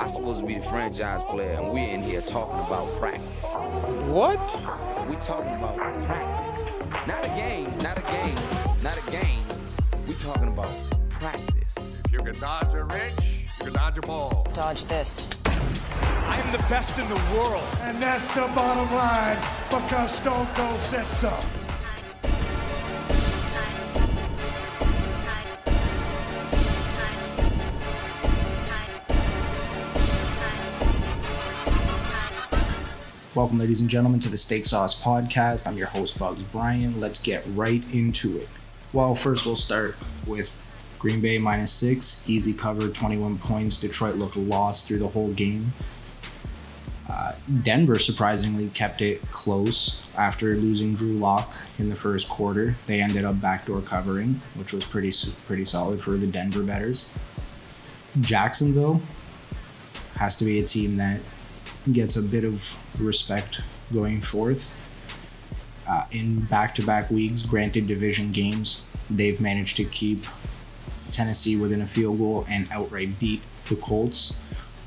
I'm supposed to be the franchise player, and we're in here talking about practice. What? We talking about practice. Not a game, not a game, not a game. We talking about practice. If you can dodge a wrench, you can dodge a ball. Dodge this. I am the best in the world. And that's the bottom line because Stone Cold said so. Welcome, ladies and gentlemen, to the Steak Sauce Podcast. I'm your host, Bugs Bryan. Let's get right into it. Well, first we'll start with Green Bay minus six. Easy cover, 21 points. Detroit looked lost through the whole game. Uh, Denver surprisingly kept it close after losing Drew Lock in the first quarter. They ended up backdoor covering, which was pretty pretty solid for the Denver betters. Jacksonville has to be a team that gets a bit of respect going forth. Uh, in back to back weeks, granted division games, they've managed to keep Tennessee within a field goal and outright beat the Colts,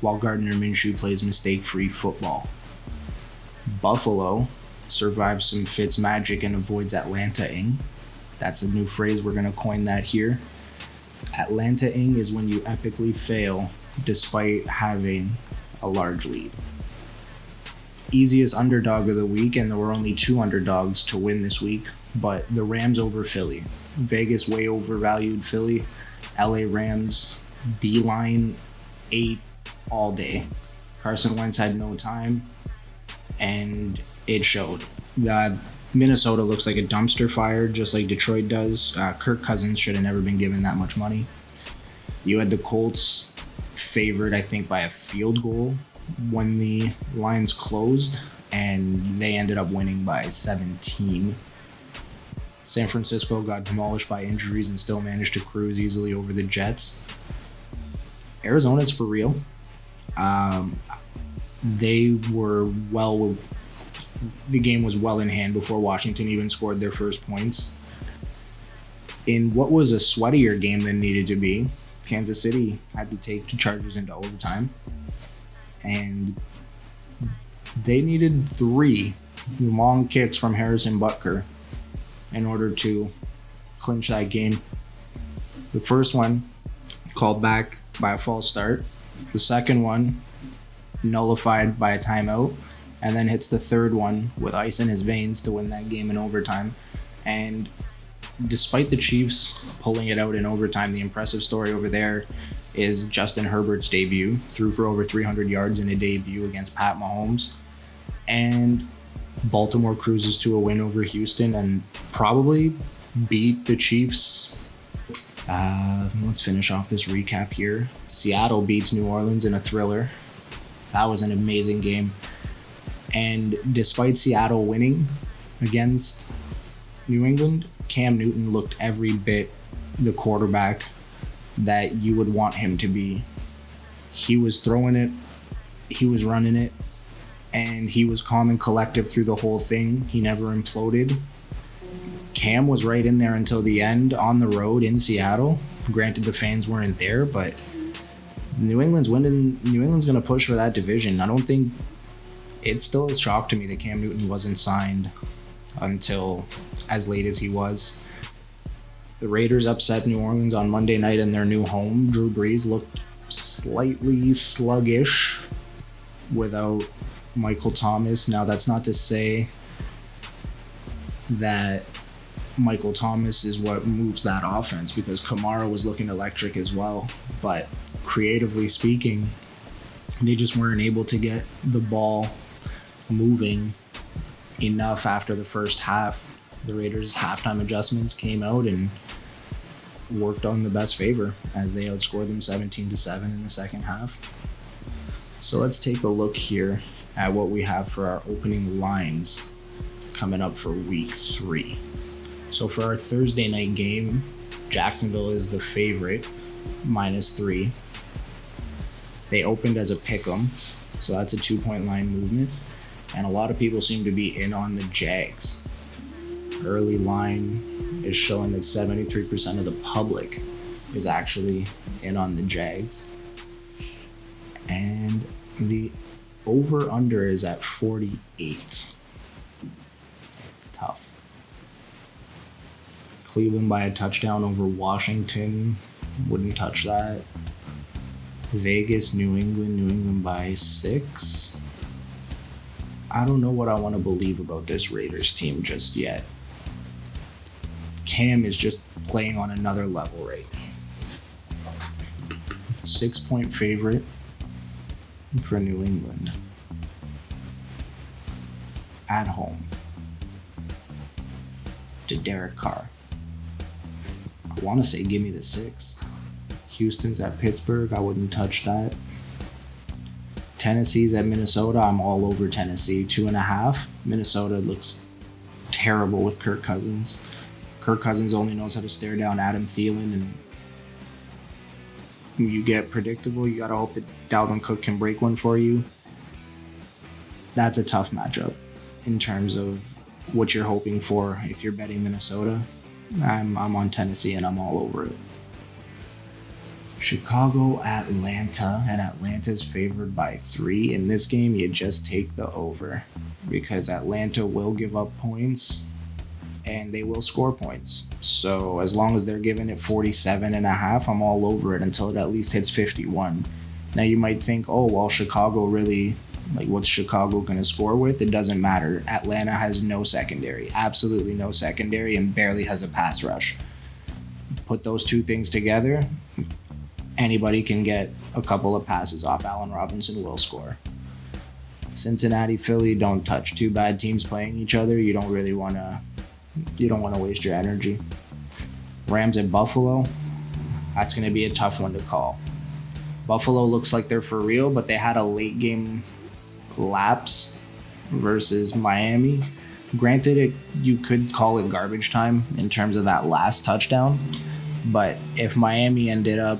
while Gardner Minshew plays mistake free football. Buffalo survives some Fitz magic and avoids Atlanta ing. That's a new phrase, we're going to coin that here. Atlanta ing is when you epically fail despite having a large lead easiest underdog of the week, and there were only two underdogs to win this week. But the Rams over Philly. Vegas way overvalued Philly. LA Rams D line ate all day. Carson Wentz had no time, and it showed. Uh, Minnesota looks like a dumpster fire, just like Detroit does. Uh, Kirk Cousins should have never been given that much money. You had the Colts favored, I think, by a field goal when the Lions closed, and they ended up winning by 17. San Francisco got demolished by injuries and still managed to cruise easily over the Jets. Arizona's for real. Um, they were well. The game was well in hand before Washington even scored their first points. In what was a sweatier game than needed to be, Kansas City had to take the Chargers into overtime and they needed three long kicks from Harrison Butker in order to clinch that game. The first one called back by a false start. The second one nullified by a timeout, and then hits the third one with ice in his veins to win that game in overtime. And despite the Chiefs pulling it out in overtime, the impressive story over there is Justin Herbert's debut. Threw for over 300 yards in a debut against Pat Mahomes. And Baltimore cruises to a win over Houston and probably beat the Chiefs. Uh, let's finish off this recap here. Seattle beats New Orleans in a thriller. That was an amazing game. And despite Seattle winning against New England, Cam Newton looked every bit the quarterback that you would want him to be. He was throwing it, he was running it, and he was calm and collective through the whole thing. He never imploded. Cam was right in there until the end on the road in Seattle. Granted, the fans weren't there, but New England's winning. New England's going to push for that division. I don't think it's still a shock to me that Cam Newton wasn't signed until as late as he was. The Raiders upset New Orleans on Monday night in their new home. Drew Brees looked slightly sluggish without Michael Thomas. Now, that's not to say that Michael Thomas is what moves that offense because Kamara was looking electric as well. But creatively speaking, they just weren't able to get the ball moving enough after the first half. The Raiders' halftime adjustments came out and worked on the best favor as they outscored them 17 to 7 in the second half. So let's take a look here at what we have for our opening lines coming up for week 3. So for our Thursday night game, Jacksonville is the favorite, minus 3. They opened as a pick 'em, so that's a two point line movement. And a lot of people seem to be in on the Jags. Early line is showing that 73% of the public is actually in on the Jags. And the over under is at 48. Tough. Cleveland by a touchdown over Washington. Wouldn't touch that. Vegas, New England, New England by six. I don't know what I want to believe about this Raiders team just yet. Cam is just playing on another level right now. Six point favorite for New England. At home. To Derek Carr. I want to say give me the six. Houston's at Pittsburgh. I wouldn't touch that. Tennessee's at Minnesota. I'm all over Tennessee. Two and a half. Minnesota looks terrible with Kirk Cousins. Kirk Cousins only knows how to stare down Adam Thielen, and you get predictable. You gotta hope that Dalvin Cook can break one for you. That's a tough matchup in terms of what you're hoping for if you're betting Minnesota. I'm, I'm on Tennessee and I'm all over it. Chicago, Atlanta, and Atlanta's favored by three. In this game, you just take the over because Atlanta will give up points and they will score points. So as long as they're giving it 47 and a half, I'm all over it until it at least hits 51. Now you might think, oh, well, Chicago really, like, what's Chicago going to score with? It doesn't matter. Atlanta has no secondary, absolutely no secondary, and barely has a pass rush. Put those two things together, anybody can get a couple of passes off. Allen Robinson will score. Cincinnati, Philly, don't touch. Two bad teams playing each other. You don't really want to. You don't want to waste your energy. Rams at Buffalo. That's going to be a tough one to call. Buffalo looks like they're for real, but they had a late game lapse versus Miami. Granted, it, you could call it garbage time in terms of that last touchdown, but if Miami ended up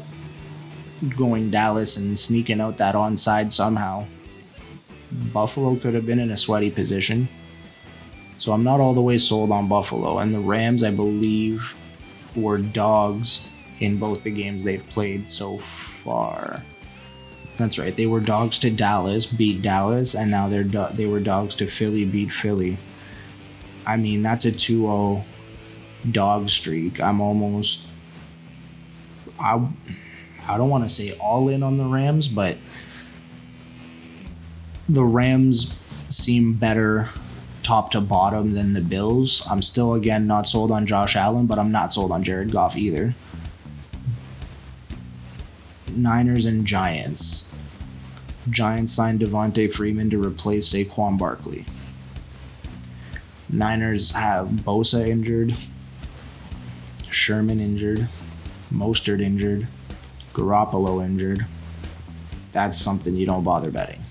going Dallas and sneaking out that onside somehow, Buffalo could have been in a sweaty position. So I'm not all the way sold on Buffalo. And the Rams, I believe, were dogs in both the games they've played so far. That's right. They were dogs to Dallas, beat Dallas, and now they're do- they were dogs to Philly, beat Philly. I mean, that's a 2-0 dog streak. I'm almost I I don't want to say all in on the Rams, but the Rams seem better top to bottom than the Bills. I'm still again not sold on Josh Allen, but I'm not sold on Jared Goff either. Niners and Giants. Giants signed Devonta Freeman to replace Saquon Barkley. Niners have Bosa injured, Sherman injured, Mostert injured, Garoppolo injured. That's something you don't bother betting.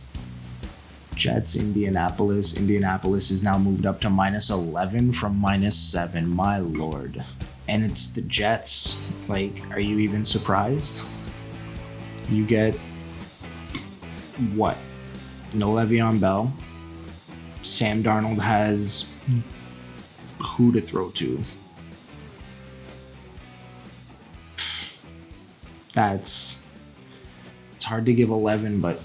Jets, Indianapolis. Indianapolis is now moved up to minus 11 from minus 7. My lord. And it's the Jets. Like, are you even surprised? You get what? No Le'Veon Bell. Sam Darnold has who to throw to. That's it's hard to give 11, but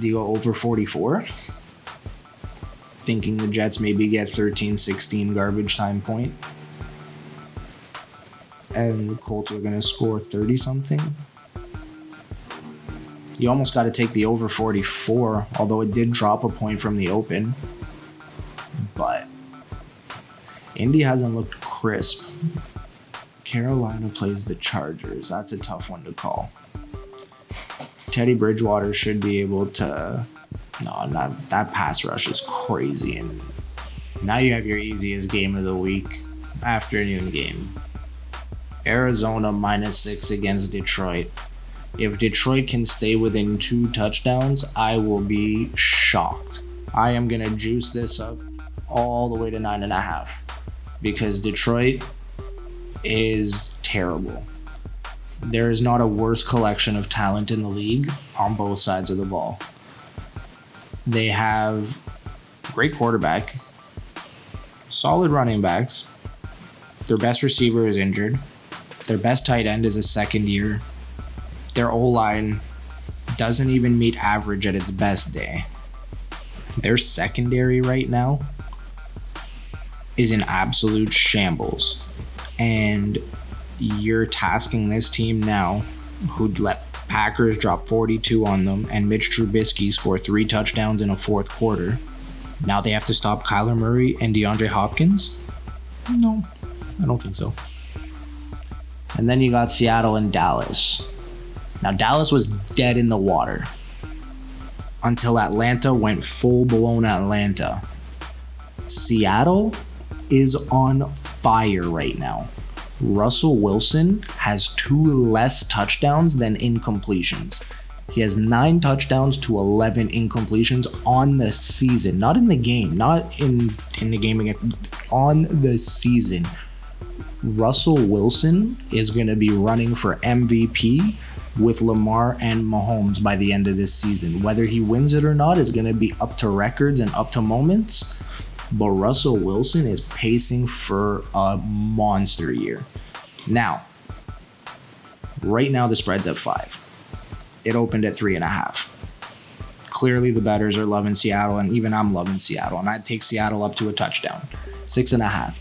go over 44? Thinking the Jets maybe get 13, 16 garbage time point. And the Colts are going to score 30 something. You almost got to take the over 44, although it did drop a point from the open. But Indy hasn't looked crisp. Carolina plays the Chargers. That's a tough one to call. Teddy Bridgewater should be able to. No, not that pass rush is crazy. And now you have your easiest game of the week, afternoon game. Arizona minus six against Detroit. If Detroit can stay within two touchdowns, I will be shocked. I am gonna juice this up all the way to nine and a half because Detroit is terrible. There is not a worse collection of talent in the league on both sides of the ball. They have great quarterback, solid running backs. Their best receiver is injured. Their best tight end is a second year. Their O line doesn't even meet average at its best day. Their secondary right now is in absolute shambles. And you're tasking this team now, who'd let Packers drop 42 on them and Mitch Trubisky score three touchdowns in a fourth quarter. Now they have to stop Kyler Murray and DeAndre Hopkins? No, I don't think so. And then you got Seattle and Dallas. Now, Dallas was dead in the water until Atlanta went full blown Atlanta. Seattle is on fire right now. Russell Wilson has two less touchdowns than incompletions. He has nine touchdowns to 11 incompletions on the season, not in the game, not in in the game again, on the season. Russell Wilson is going to be running for MVP with Lamar and Mahomes by the end of this season. Whether he wins it or not is going to be up to records and up to moments but Russell Wilson is pacing for a monster year. Now, right now the spread's at five. It opened at three and a half. Clearly, the betters are loving Seattle, and even I'm loving Seattle, and I'd take Seattle up to a touchdown. Six and a half.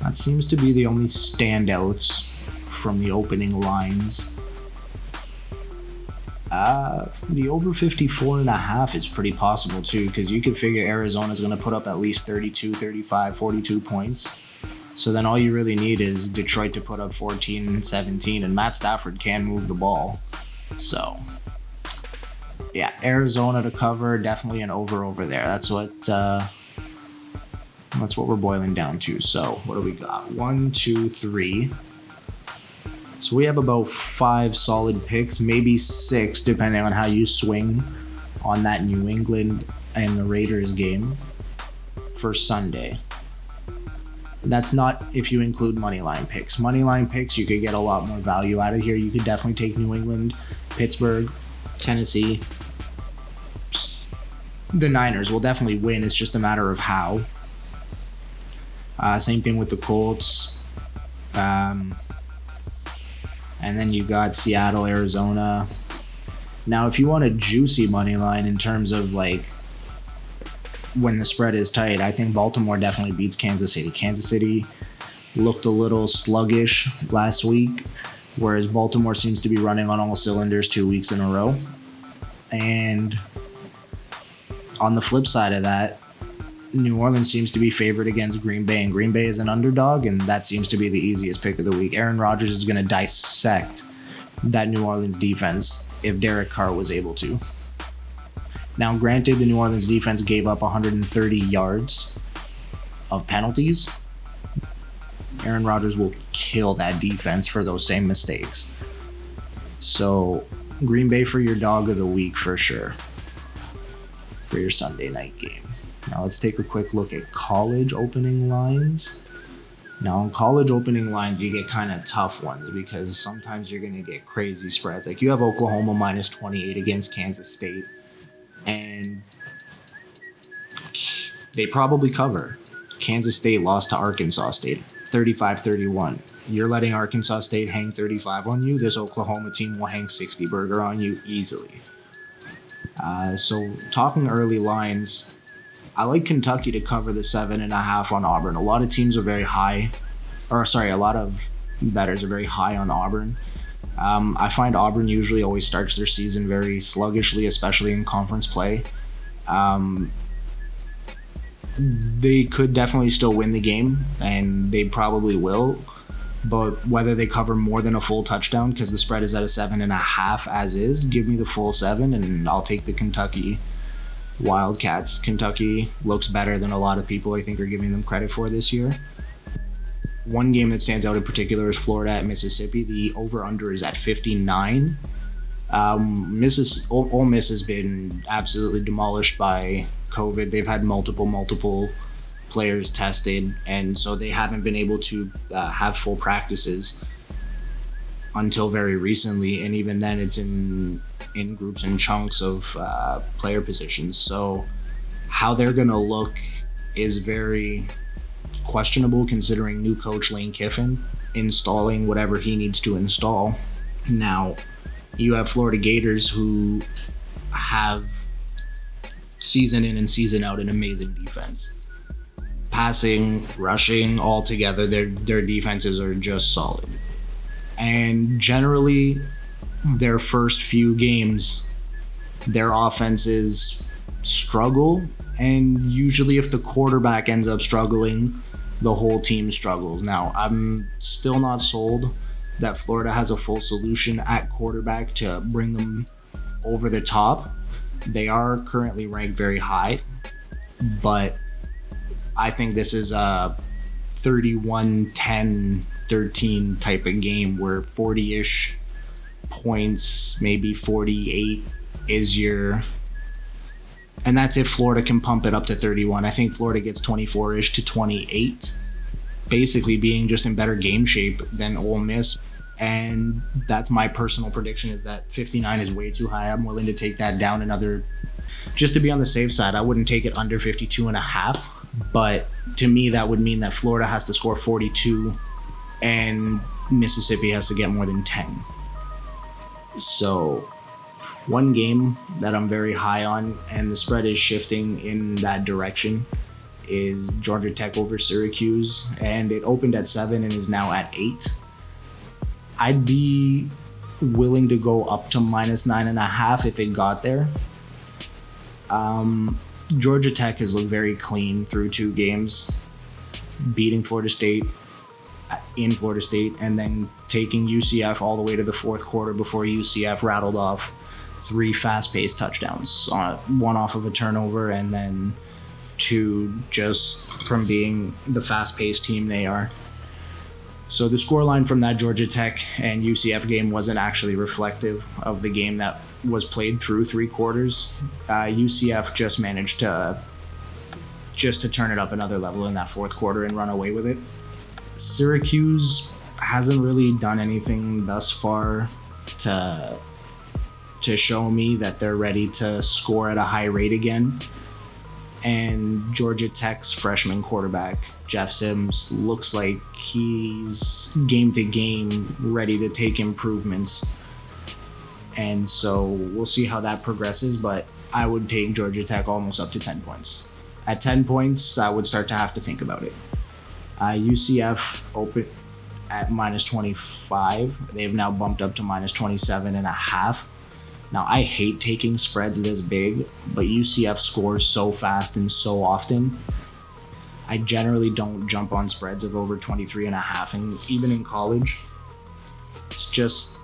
That seems to be the only standouts from the opening lines uh, the over 54 and a half is pretty possible too, because you can figure Arizona's going to put up at least 32, 35, 42 points. So then all you really need is Detroit to put up 14 and 17, and Matt Stafford can move the ball. So, yeah, Arizona to cover, definitely an over over there. That's what uh, that's what we're boiling down to. So, what do we got? One, two, three. So we have about five solid picks, maybe six, depending on how you swing on that New England and the Raiders game for Sunday. That's not if you include money line picks. Money line picks, you could get a lot more value out of here. You could definitely take New England, Pittsburgh, Tennessee. The Niners will definitely win. It's just a matter of how. Uh, same thing with the Colts. Um, and then you got Seattle, Arizona. Now, if you want a juicy money line in terms of like when the spread is tight, I think Baltimore definitely beats Kansas City. Kansas City looked a little sluggish last week, whereas Baltimore seems to be running on all cylinders two weeks in a row. And on the flip side of that, New Orleans seems to be favored against Green Bay, and Green Bay is an underdog, and that seems to be the easiest pick of the week. Aaron Rodgers is going to dissect that New Orleans defense if Derek Carr was able to. Now, granted, the New Orleans defense gave up 130 yards of penalties. Aaron Rodgers will kill that defense for those same mistakes. So, Green Bay for your dog of the week for sure. For your Sunday night game. Now let's take a quick look at college opening lines. Now, in college opening lines, you get kind of tough ones because sometimes you're going to get crazy spreads. Like you have Oklahoma minus 28 against Kansas State, and they probably cover. Kansas State lost to Arkansas State 35 31. You're letting Arkansas State hang 35 on you. This Oklahoma team will hang 60 burger on you easily. Uh, so, talking early lines, I like Kentucky to cover the seven and a half on Auburn. A lot of teams are very high, or sorry, a lot of betters are very high on Auburn. Um, I find Auburn usually always starts their season very sluggishly, especially in conference play. Um, they could definitely still win the game, and they probably will. But whether they cover more than a full touchdown, because the spread is at a seven and a half as is, give me the full seven, and I'll take the Kentucky Wildcats. Kentucky looks better than a lot of people I think are giving them credit for this year. One game that stands out in particular is Florida at Mississippi. The over under is at 59. Um, Mrs. Ole Miss has been absolutely demolished by COVID. They've had multiple, multiple players tested, and so they haven't been able to uh, have full practices until very recently. And even then, it's in in groups and chunks of uh, player positions. So how they're to look is very questionable considering new coach Lane Kiffin installing whatever he needs to install. Now, you have Florida Gators who have season in and season out an amazing defense. Passing, rushing, all together, their their defenses are just solid. And generally, their first few games, their offenses struggle. And usually, if the quarterback ends up struggling, the whole team struggles. Now, I'm still not sold that Florida has a full solution at quarterback to bring them over the top. They are currently ranked very high, but I think this is a 31 10 13 type of game where 40 ish points, maybe 48 is your. And that's if Florida can pump it up to 31. I think Florida gets 24 ish to 28, basically being just in better game shape than Ole Miss. And that's my personal prediction is that 59 is way too high. I'm willing to take that down another, just to be on the safe side. I wouldn't take it under 52 and a half. But to me, that would mean that Florida has to score 42 and Mississippi has to get more than 10. So, one game that I'm very high on, and the spread is shifting in that direction, is Georgia Tech over Syracuse. And it opened at 7 and is now at 8. I'd be willing to go up to minus 9.5 if it got there. Um, Georgia Tech has looked very clean through two games, beating Florida State in Florida State and then taking UCF all the way to the fourth quarter before UCF rattled off three fast-paced touchdowns, uh, one off of a turnover and then two just from being the fast-paced team they are. So the scoreline from that Georgia Tech and UCF game wasn't actually reflective of the game that was played through three quarters. Uh, UCF just managed to just to turn it up another level in that fourth quarter and run away with it. Syracuse hasn't really done anything thus far to to show me that they're ready to score at a high rate again. And Georgia Tech's freshman quarterback, Jeff Sims, looks like he's game to game ready to take improvements. And so we'll see how that progresses, but I would take Georgia Tech almost up to 10 points. At 10 points, I would start to have to think about it. Uh, UCF open at minus 25. They've now bumped up to minus 27 and a half. Now, I hate taking spreads this big, but UCF scores so fast and so often. I generally don't jump on spreads of over 23 and a half, and even in college, it's just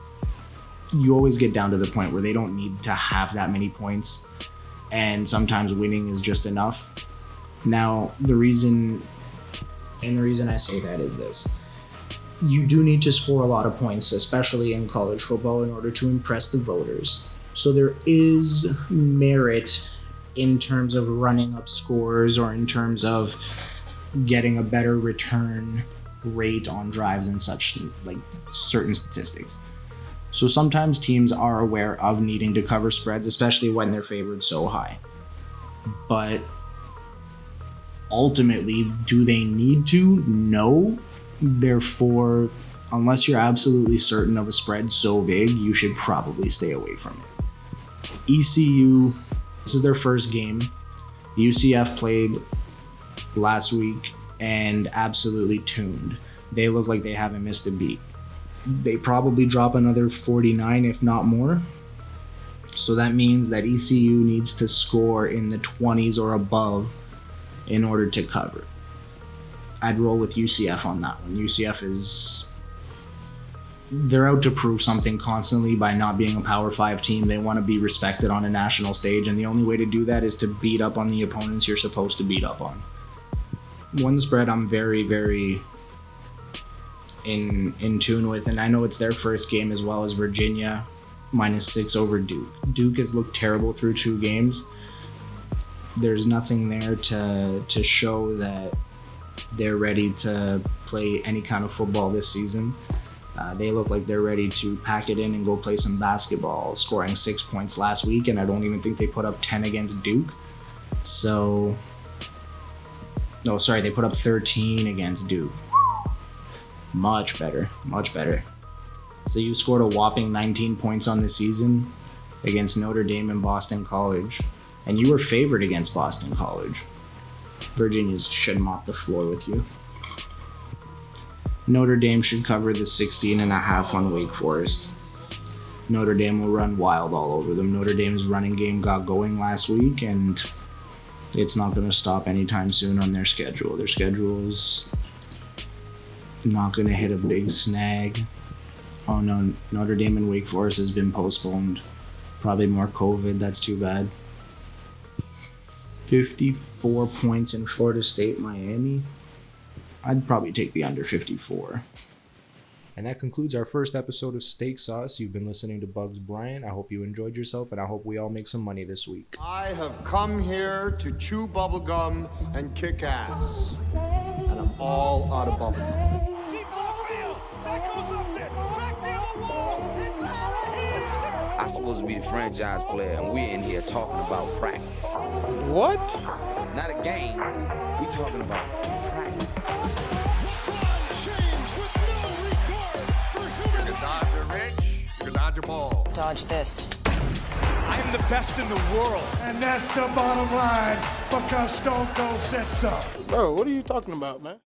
you always get down to the point where they don't need to have that many points, and sometimes winning is just enough. Now, the reason and the reason I say that is this you do need to score a lot of points, especially in college football, in order to impress the voters. So there is merit in terms of running up scores or in terms of getting a better return rate on drives and such, like certain statistics. So sometimes teams are aware of needing to cover spreads, especially when they're favored so high. But ultimately, do they need to? No. Therefore, unless you're absolutely certain of a spread so big, you should probably stay away from it. ECU, this is their first game. UCF played last week and absolutely tuned. They look like they haven't missed a beat. They probably drop another 49, if not more. So that means that ECU needs to score in the 20s or above in order to cover. I'd roll with UCF on that one. UCF is they're out to prove something constantly by not being a Power 5 team. They want to be respected on a national stage and the only way to do that is to beat up on the opponents you're supposed to beat up on. One spread I'm very very in in tune with and I know it's their first game as well as Virginia minus 6 over Duke. Duke has looked terrible through two games there's nothing there to to show that they're ready to play any kind of football this season. Uh, they look like they're ready to pack it in and go play some basketball, scoring six points last week, and I don't even think they put up 10 against Duke. So, no, sorry, they put up 13 against Duke. Much better, much better. So you scored a whopping 19 points on the season against Notre Dame and Boston College, and you were favored against Boston College. Virginia should mop the floor with you. Notre Dame should cover the 16 and a half on Wake Forest. Notre Dame will run wild all over them. Notre Dame's running game got going last week, and it's not going to stop anytime soon on their schedule. Their schedule's not going to hit a big snag. Oh no, Notre Dame and Wake Forest has been postponed. Probably more COVID. That's too bad. 54 points in Florida State, Miami. I'd probably take the under 54. And that concludes our first episode of Steak Sauce. You've been listening to Bugs Bryant. I hope you enjoyed yourself, and I hope we all make some money this week. I have come here to chew bubblegum and kick ass. And I'm all out of bubblegum. Deep left field. That goes up there. Back near the wall. It's out of here. I'm supposed to be the franchise player, and we're in here talking about practice. What? Not a game. We talking about practice. You can dodge a wrench, you can dodge a ball. Dodge this. I am the best in the world. And that's the bottom line because Stone Cold said so. Bro, what are you talking about, man?